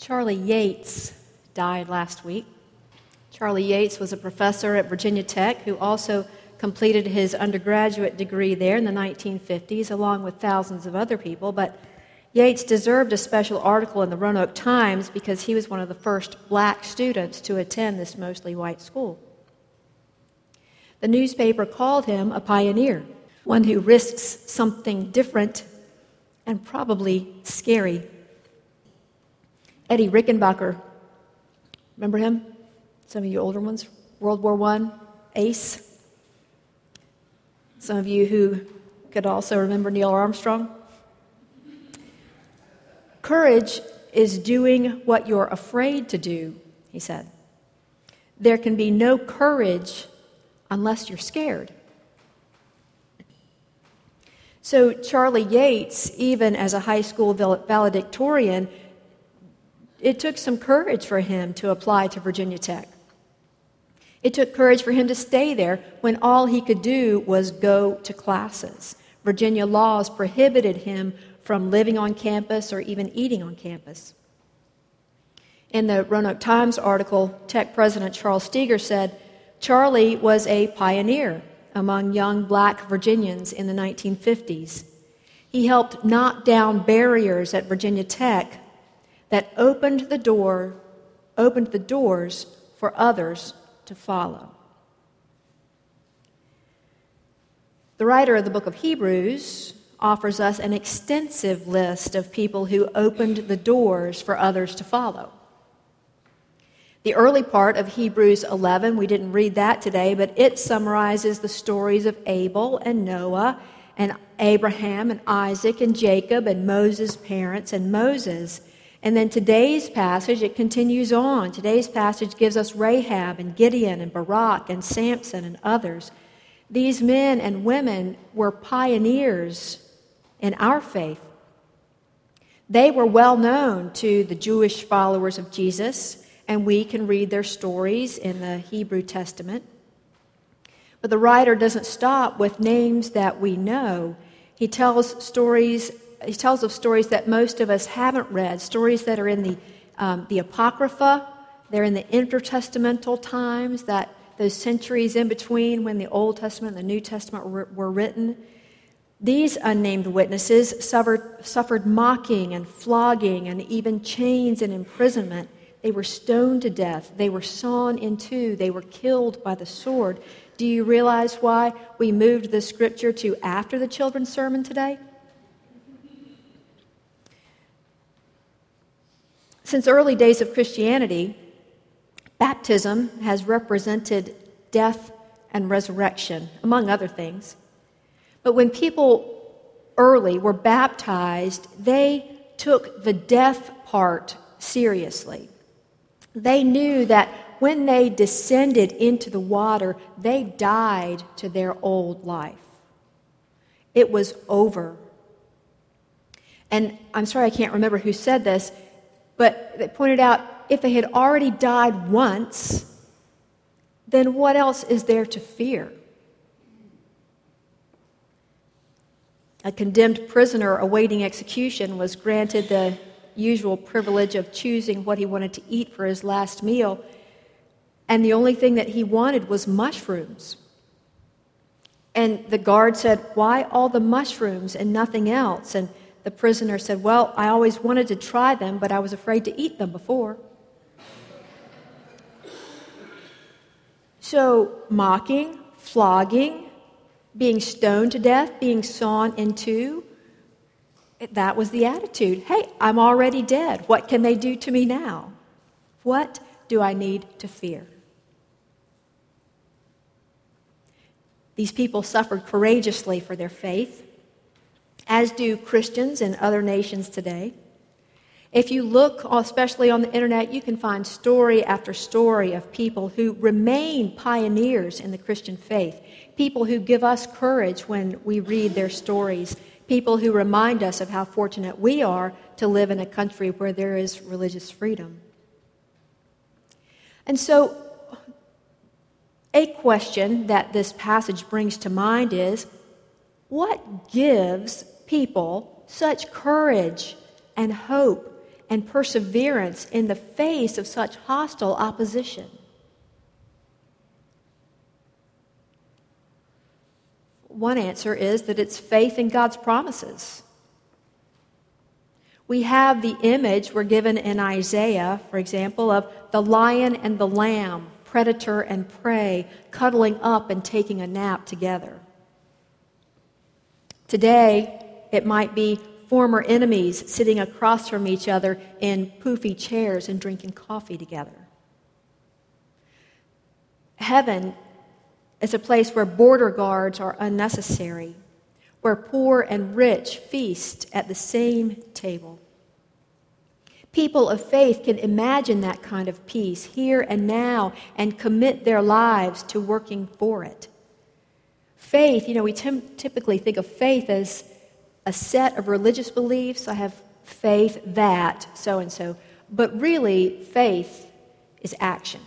Charlie Yates died last week. Charlie Yates was a professor at Virginia Tech who also completed his undergraduate degree there in the 1950s, along with thousands of other people. But Yates deserved a special article in the Roanoke Times because he was one of the first black students to attend this mostly white school. The newspaper called him a pioneer, one who risks something different and probably scary. Eddie Rickenbacker, remember him? Some of you older ones, World War I, ace. Some of you who could also remember Neil Armstrong. Courage is doing what you're afraid to do, he said. There can be no courage unless you're scared. So, Charlie Yates, even as a high school valedictorian, it took some courage for him to apply to Virginia Tech. It took courage for him to stay there when all he could do was go to classes. Virginia laws prohibited him from living on campus or even eating on campus. In the Roanoke Times article, Tech President Charles Steger said Charlie was a pioneer among young black Virginians in the 1950s. He helped knock down barriers at Virginia Tech that opened the door opened the doors for others to follow. The writer of the book of Hebrews offers us an extensive list of people who opened the doors for others to follow. The early part of Hebrews 11, we didn't read that today, but it summarizes the stories of Abel and Noah and Abraham and Isaac and Jacob and Moses' parents and Moses and then today's passage, it continues on. Today's passage gives us Rahab and Gideon and Barak and Samson and others. These men and women were pioneers in our faith. They were well known to the Jewish followers of Jesus, and we can read their stories in the Hebrew Testament. But the writer doesn't stop with names that we know. He tells stories he tells of stories that most of us haven't read, stories that are in the, um, the Apocrypha, they're in the intertestamental times, that those centuries in between when the Old Testament and the New Testament were, were written. These unnamed witnesses suffered, suffered mocking and flogging and even chains and imprisonment. They were stoned to death. They were sawn in two. They were killed by the sword. Do you realize why we moved the scripture to after the children's sermon today? Since early days of Christianity, baptism has represented death and resurrection, among other things. But when people early were baptized, they took the death part seriously. They knew that when they descended into the water, they died to their old life. It was over. And I'm sorry I can't remember who said this. But they pointed out if they had already died once, then what else is there to fear? A condemned prisoner awaiting execution was granted the usual privilege of choosing what he wanted to eat for his last meal, and the only thing that he wanted was mushrooms. And the guard said, Why all the mushrooms and nothing else? And the prisoner said, Well, I always wanted to try them, but I was afraid to eat them before. So, mocking, flogging, being stoned to death, being sawn in two, that was the attitude. Hey, I'm already dead. What can they do to me now? What do I need to fear? These people suffered courageously for their faith as do Christians in other nations today. If you look, especially on the internet, you can find story after story of people who remain pioneers in the Christian faith, people who give us courage when we read their stories, people who remind us of how fortunate we are to live in a country where there is religious freedom. And so, a question that this passage brings to mind is what gives people such courage and hope and perseverance in the face of such hostile opposition? One answer is that it's faith in God's promises. We have the image we're given in Isaiah, for example, of the lion and the lamb, predator and prey, cuddling up and taking a nap together. Today, it might be former enemies sitting across from each other in poofy chairs and drinking coffee together. Heaven is a place where border guards are unnecessary, where poor and rich feast at the same table. People of faith can imagine that kind of peace here and now and commit their lives to working for it. Faith, you know, we t- typically think of faith as a set of religious beliefs. I have faith that so and so. But really, faith is action.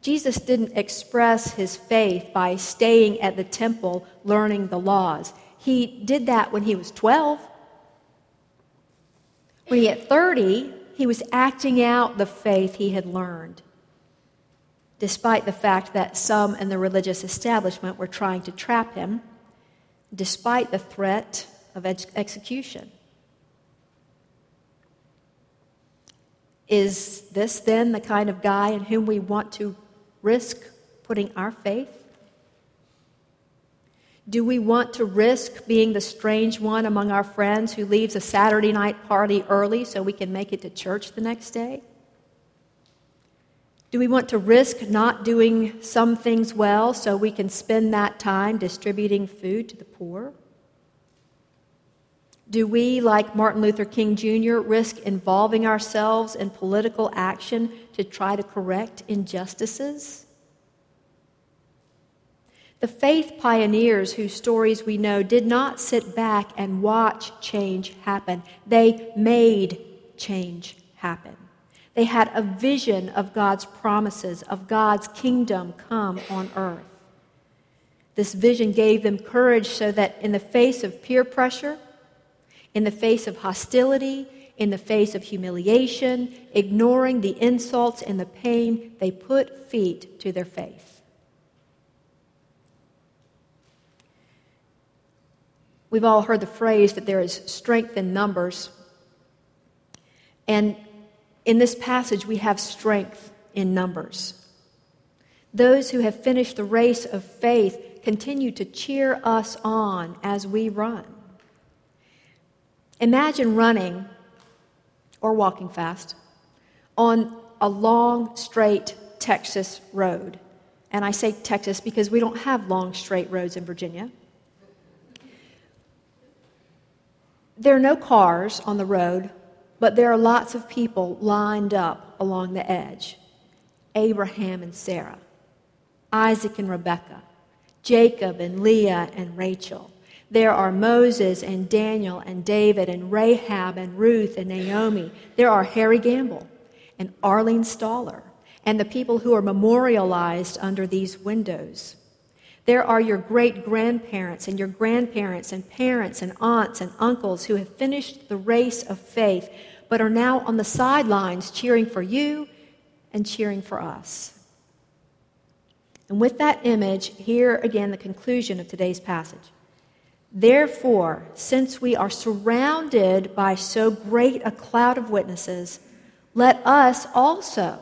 Jesus didn't express his faith by staying at the temple learning the laws. He did that when he was 12. When he hit 30, he was acting out the faith he had learned, despite the fact that some in the religious establishment were trying to trap him, despite the threat of ex- execution. Is this then the kind of guy in whom we want to risk putting our faith? Do we want to risk being the strange one among our friends who leaves a Saturday night party early so we can make it to church the next day? Do we want to risk not doing some things well so we can spend that time distributing food to the poor? Do we, like Martin Luther King Jr., risk involving ourselves in political action to try to correct injustices? The faith pioneers whose stories we know did not sit back and watch change happen. They made change happen. They had a vision of God's promises, of God's kingdom come on earth. This vision gave them courage so that in the face of peer pressure, in the face of hostility, in the face of humiliation, ignoring the insults and the pain, they put feet to their faith. We've all heard the phrase that there is strength in numbers. And in this passage, we have strength in numbers. Those who have finished the race of faith continue to cheer us on as we run. Imagine running or walking fast on a long, straight Texas road. And I say Texas because we don't have long, straight roads in Virginia. There are no cars on the road, but there are lots of people lined up along the edge Abraham and Sarah, Isaac and Rebekah, Jacob and Leah and Rachel. There are Moses and Daniel and David and Rahab and Ruth and Naomi. There are Harry Gamble and Arlene Stoller and the people who are memorialized under these windows. There are your great grandparents and your grandparents and parents and aunts and uncles who have finished the race of faith but are now on the sidelines cheering for you and cheering for us. And with that image, here again the conclusion of today's passage. Therefore, since we are surrounded by so great a cloud of witnesses, let us also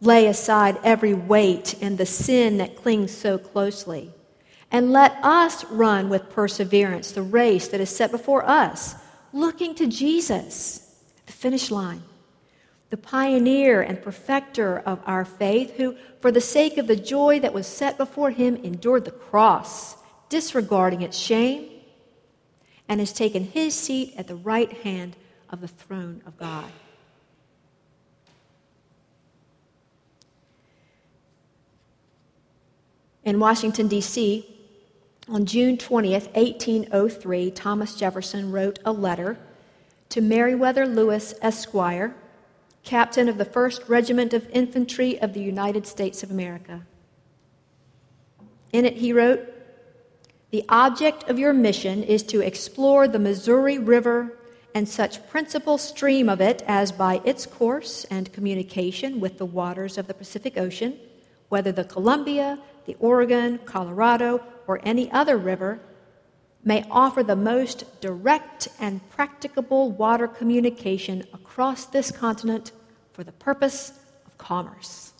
Lay aside every weight and the sin that clings so closely. And let us run with perseverance the race that is set before us, looking to Jesus, the finish line, the pioneer and perfecter of our faith, who, for the sake of the joy that was set before him, endured the cross, disregarding its shame, and has taken his seat at the right hand of the throne of God. In Washington, D.C., on June 20th, 1803, Thomas Jefferson wrote a letter to Meriwether Lewis, Esquire, captain of the 1st Regiment of Infantry of the United States of America. In it, he wrote, The object of your mission is to explore the Missouri River and such principal stream of it as by its course and communication with the waters of the Pacific Ocean, whether the Columbia, the Oregon, Colorado, or any other river, may offer the most direct and practicable water communication across this continent for the purpose of commerce.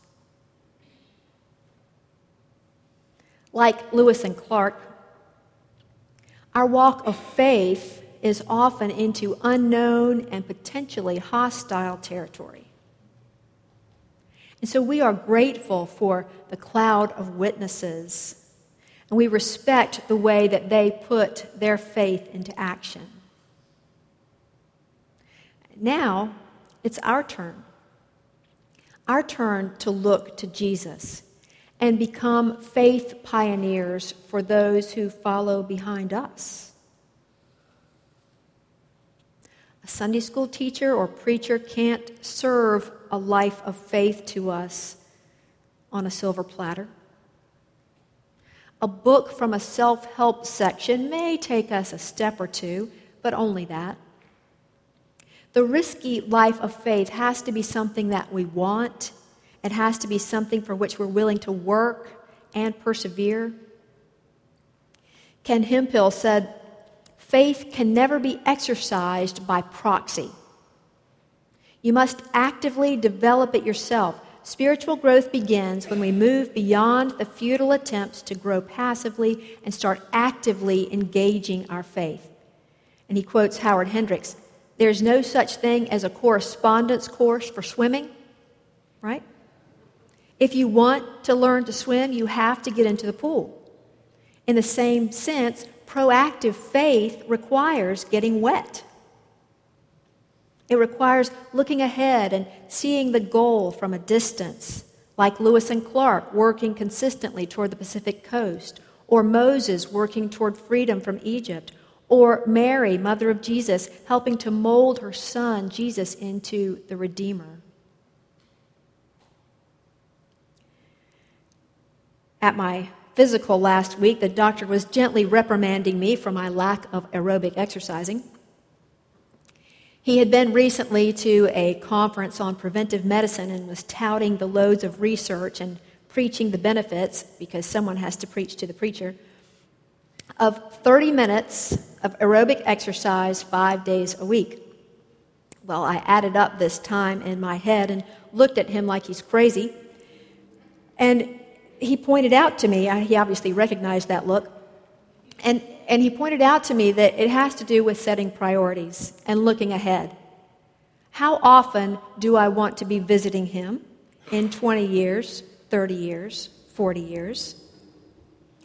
Like Lewis and Clark, our walk of faith is often into unknown and potentially hostile territory. And so we are grateful for the cloud of witnesses, and we respect the way that they put their faith into action. Now, it's our turn. Our turn to look to Jesus and become faith pioneers for those who follow behind us. A Sunday school teacher or preacher can't serve a life of faith to us on a silver platter. A book from a self help section may take us a step or two, but only that. The risky life of faith has to be something that we want, it has to be something for which we're willing to work and persevere. Ken Hemphill said, Faith can never be exercised by proxy. You must actively develop it yourself. Spiritual growth begins when we move beyond the futile attempts to grow passively and start actively engaging our faith. And he quotes Howard Hendricks There's no such thing as a correspondence course for swimming, right? If you want to learn to swim, you have to get into the pool. In the same sense, proactive faith requires getting wet. It requires looking ahead and seeing the goal from a distance, like Lewis and Clark working consistently toward the Pacific coast, or Moses working toward freedom from Egypt, or Mary, mother of Jesus, helping to mold her son, Jesus, into the Redeemer. At my physical last week, the doctor was gently reprimanding me for my lack of aerobic exercising. He had been recently to a conference on preventive medicine and was touting the loads of research and preaching the benefits, because someone has to preach to the preacher, of 30 minutes of aerobic exercise five days a week. Well, I added up this time in my head and looked at him like he's crazy. And he pointed out to me, he obviously recognized that look, and, and he pointed out to me that it has to do with setting priorities and looking ahead. How often do I want to be visiting him in 20 years, 30 years, 40 years?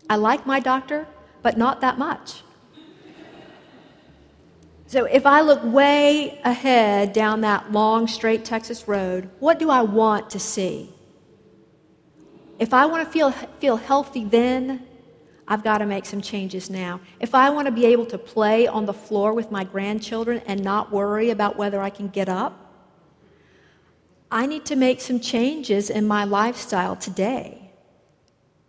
I like my doctor, but not that much. So if I look way ahead down that long, straight Texas road, what do I want to see? If I want to feel, feel healthy then, I've got to make some changes now. If I want to be able to play on the floor with my grandchildren and not worry about whether I can get up, I need to make some changes in my lifestyle today.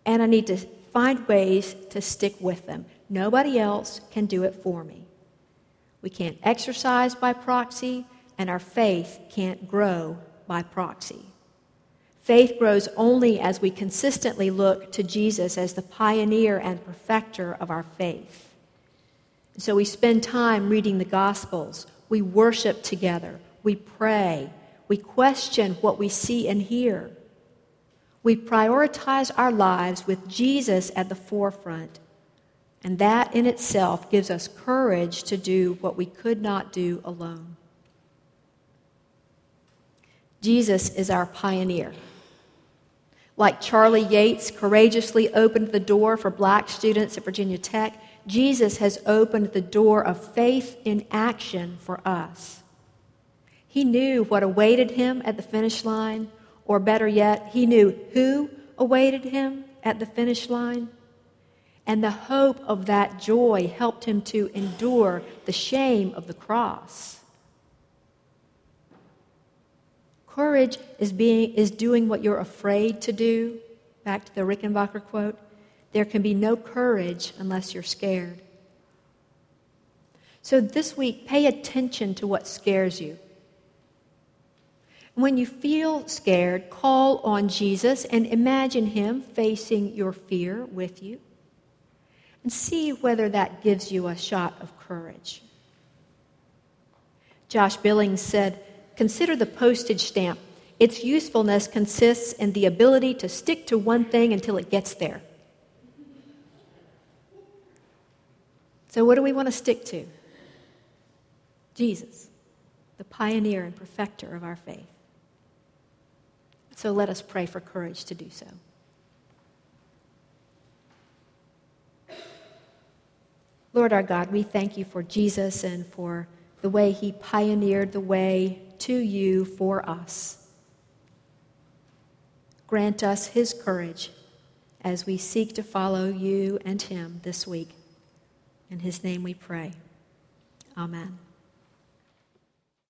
And I need to find ways to stick with them. Nobody else can do it for me. We can't exercise by proxy, and our faith can't grow by proxy. Faith grows only as we consistently look to Jesus as the pioneer and perfecter of our faith. So we spend time reading the Gospels, we worship together, we pray, we question what we see and hear. We prioritize our lives with Jesus at the forefront, and that in itself gives us courage to do what we could not do alone. Jesus is our pioneer. Like Charlie Yates courageously opened the door for black students at Virginia Tech, Jesus has opened the door of faith in action for us. He knew what awaited him at the finish line, or better yet, he knew who awaited him at the finish line. And the hope of that joy helped him to endure the shame of the cross. Courage is, being, is doing what you're afraid to do. Back to the Rickenbacker quote. There can be no courage unless you're scared. So this week, pay attention to what scares you. When you feel scared, call on Jesus and imagine him facing your fear with you. And see whether that gives you a shot of courage. Josh Billings said, Consider the postage stamp. Its usefulness consists in the ability to stick to one thing until it gets there. So, what do we want to stick to? Jesus, the pioneer and perfecter of our faith. So let us pray for courage to do so. Lord our God, we thank you for Jesus and for the way he pioneered the way to you for us. Grant us his courage as we seek to follow you and him this week. In his name we pray. Amen.